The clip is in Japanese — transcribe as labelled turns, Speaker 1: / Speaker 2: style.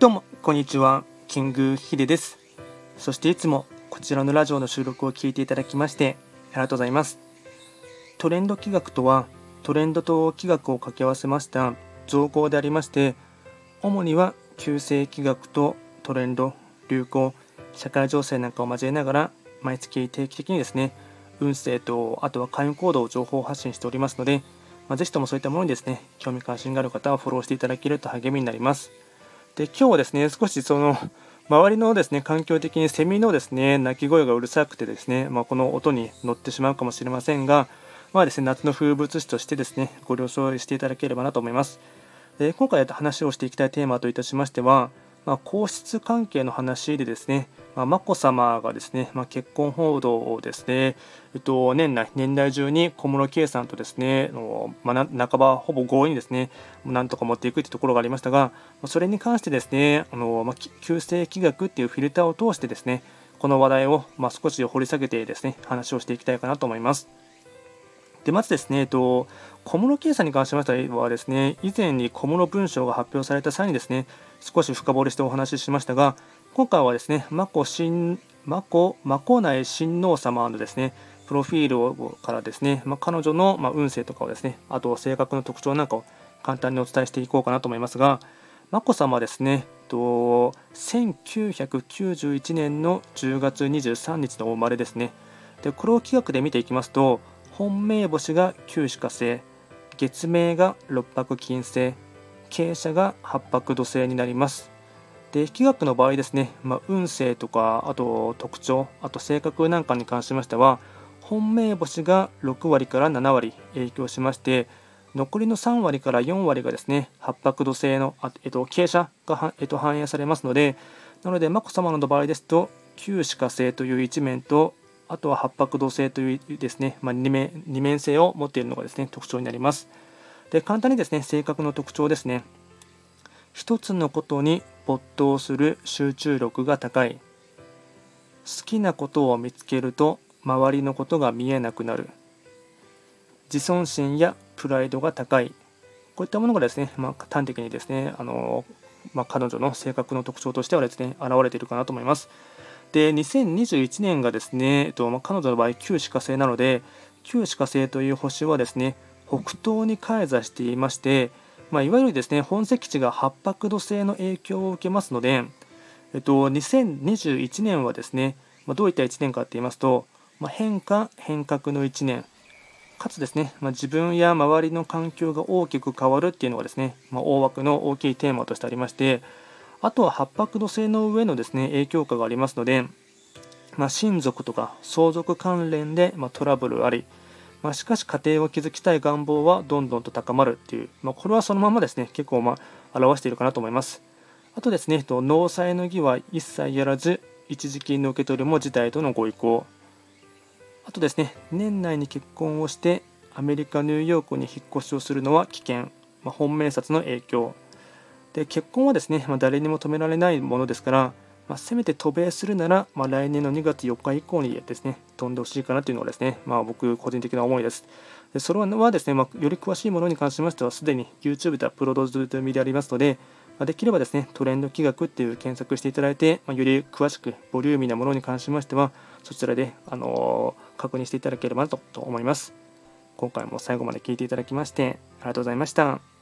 Speaker 1: どうもこんにちは。キングヒデです。そしていつもこちらのラジオの収録を聞いていただきましてありがとうございます。トレンド企画とはトレンドと企画を掛け合わせました造語でありまして主には旧世企画とトレンド流行社会情勢なんかを交えながら毎月定期的にですね運勢とあとは開運行動を情報発信しておりますので、まあ、ぜひともそういったものにですね興味関心がある方はフォローしていただけると励みになります。で今日はですね少しその周りのですね環境的にセミのですね鳴き声がうるさくてですね、まあ、この音に乗ってしまうかもしれませんが、まあですね、夏の風物詩としてですねご了承していただければなと思います。で今回話をしていきたいテーマといたしましては、まあ、皇室関係の話でですね、まあ、眞子さまがですね、まあ、結婚報道をですね、えっと、年内、年代中に小室圭さんとですね、まあ、半ばほぼ強引にですね、なんとか持っていくというところがありましたが、それに関してですね、あのまあ、旧世気学っていうフィルターを通してですね、この話題を、まあ、少し掘り下げてですね、話をしていきたいかなと思います。でまずですね、えっと、小室圭さんに関しましてはですね、以前に小室文章が発表された際にですね、少し深掘りしてお話ししましたが、今回はですね、眞子新眞子眞子内親王様のですね、プロフィールからですね、まあ、彼女のま運勢とかをですね、あと性格の特徴なんかを簡単にお伝えしていこうかなと思いますが、眞子さまはですね、と1991年の10月23日のお生まれですね。で、これを企画で見ていきますと、本命星が九死火星、月命が六白金星、傾斜が八白土星になります。で、気学の場合ですね、まあ、運勢とか、あと特徴、あと性格なんかに関しましては、本命星が6割から7割影響しまして、残りの3割から4割がですね、八白土星の、あえっと、傾斜が、えっと、反映されますので、なので、眞子さまの場合ですと、旧歯科星という一面と、あとは八白土星というですね、まあ、二面二面性を持っているのがですね特徴になります。で簡単にですね性格の特徴ですね。一つのことに没頭する集中力が高い。好きなことを見つけると周りのことが見えなくなる。自尊心やプライドが高い。こういったものがですね、まあ、端的にですね、あのまあ、彼女の性格の特徴としてはですね、現れているかなと思います。で2021年がですね、えっとまあ、彼女の場合旧歯科星なので旧歯科星という星はですね北東に開座していまして、まあ、いわゆるですね本石地が八白土星の影響を受けますので、えっと、2021年はですね、まあ、どういった1年かと言いますと、まあ、変化変革の1年。かつですね、まあ、自分や周りの環境が大きく変わるっていうのがですね、ま、大枠の大きいテーマとしてありましてあとは八白土星の上のですね影響下がありますので、ま、親族とか相続関連で、まトラブルあり、まあ、しかし家庭を築きたい願望はどんどんと高まるっていう、まあ、これはそのままですね。結構まあ表しているかなと思います。あとですね納采の儀は一切やらず一時金の受け取りも事態とのご意向。あとですね年内に結婚をしてアメリカ・ニューヨークに引っ越しをするのは危険、まあ、本命札の影響。で結婚はですね、まあ、誰にも止められないものですから、まあ、せめて渡米するなら、まあ、来年の2月4日以降にですね飛んでほしいかなというのがですね、まあ、僕個人的な思いです。でそれはですね、まあ、より詳しいものに関しましてはすでに YouTube でアップロドード済みでありますので、まあ、できればですねトレンド企画っていう検索していただいて、まあ、より詳しくボリューミーなものに関しましてはそちらで、あのー、確認していただければなと思います。今回も最後まで聞いていただきましてありがとうございました。